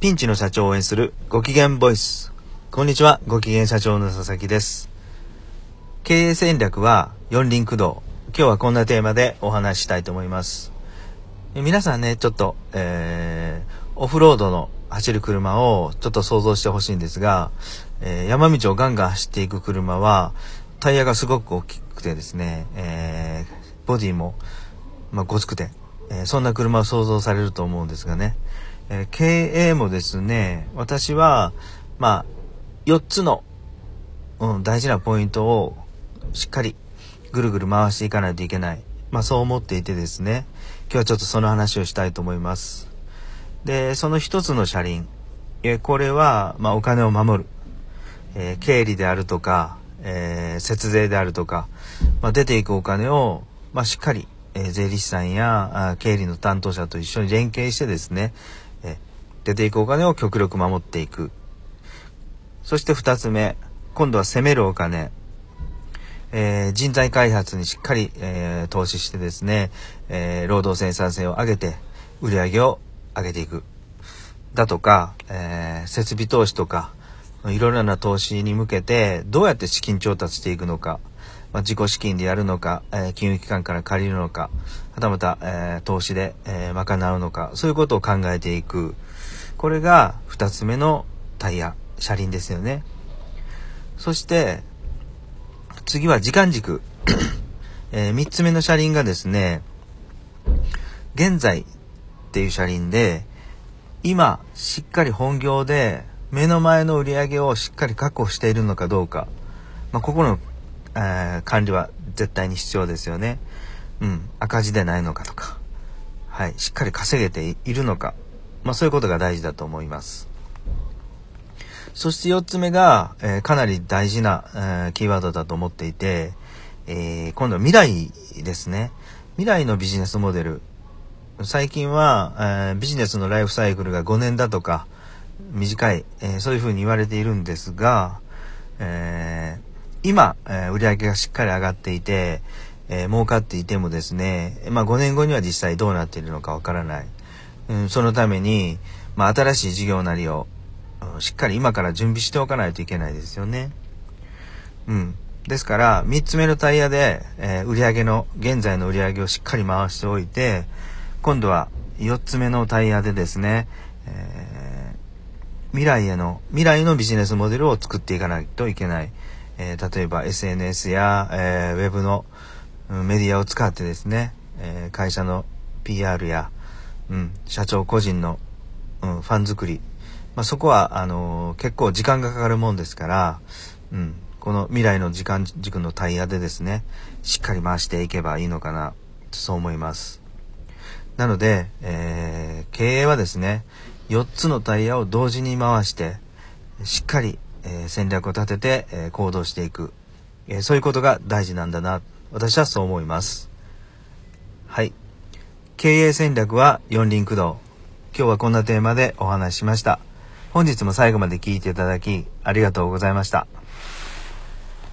ピンチの社長を応援するご機嫌ボイス。こんにちは、ご機嫌社長の佐々木です。経営戦略は四輪駆動。今日はこんなテーマでお話したいと思います。皆さんね、ちょっと、えー、オフロードの走る車をちょっと想像してほしいんですが、えー、山道をガンガン走っていく車は、タイヤがすごく大きくてですね、えー、ボディも、まあ、ごつくて、え、そんな車を想像されると思うんですがね、えー、経営もですね、私は、まあ、4つの、うん、大事なポイントをしっかりぐるぐる回していかないといけない。まあそう思っていてですね、今日はちょっとその話をしたいと思います。で、その一つの車輪。えこれは、まあお金を守る。えー、経理であるとか、えー、節税であるとか、まあ、出ていくお金を、まあ、しっかり、え、税理士さんや経理の担当者と一緒に連携してですね、出ていくお金を極力守っていく。そして2つ目、今度は攻めるお金。えー、人材開発にしっかり、えー、投資してですね、えー、労働生産性を上げて、売り上げを上げていく。だとか、え設備投資とか、いろいろな投資に向けて、どうやって資金調達していくのか。まあ、自己資金でやるのか、えー、金融機関から借りるのか、はたまた、えー、投資で、えー、賄うのか、そういうことを考えていく。これが二つ目のタイヤ、車輪ですよね。そして、次は時間軸。えー、三つ目の車輪がですね、現在っていう車輪で、今、しっかり本業で目の前の売り上げをしっかり確保しているのかどうか。まあ、ここのえー、管理は絶対に必要ですよね。うん、赤字でないのかとか、はい、しっかり稼げているのか、まあそういうことが大事だと思います。そして4つ目が、えー、かなり大事な、えー、キーワードだと思っていて、えー、今度は未来ですね。未来のビジネスモデル。最近は、えー、ビジネスのライフサイクルが5年だとか、短い、えー、そういうふうに言われているんですが、えー、今、えー、売り上げがしっかり上がっていて、えー、儲かっていてもですね、まあ5年後には実際どうなっているのかわからない。うん、そのために、まあ新しい事業なりを、うん、しっかり今から準備しておかないといけないですよね。うん。ですから、3つ目のタイヤで、えー、売り上げの、現在の売り上げをしっかり回しておいて、今度は4つ目のタイヤでですね、えー、未来への、未来のビジネスモデルを作っていかないといけない。えー、例えば SNS や、えー、ウェブの、メディアを使ってですね、えー、会社の PR や、うん、社長個人の、うん、ファン作り、まあ、そこはあの結構時間がかかるもんですから、うん、この未来の時間軸のタイヤでですねしっかり回していけばいいのかなそう思います。なので、えー、経営はですね4つのタイヤを同時に回してしっかりえー、戦略を立てて、えー、行動していく、えー、そういうことが大事なんだな。私はそう思います。はい。経営戦略は四輪駆動。今日はこんなテーマでお話ししました。本日も最後まで聴いていただきありがとうございました。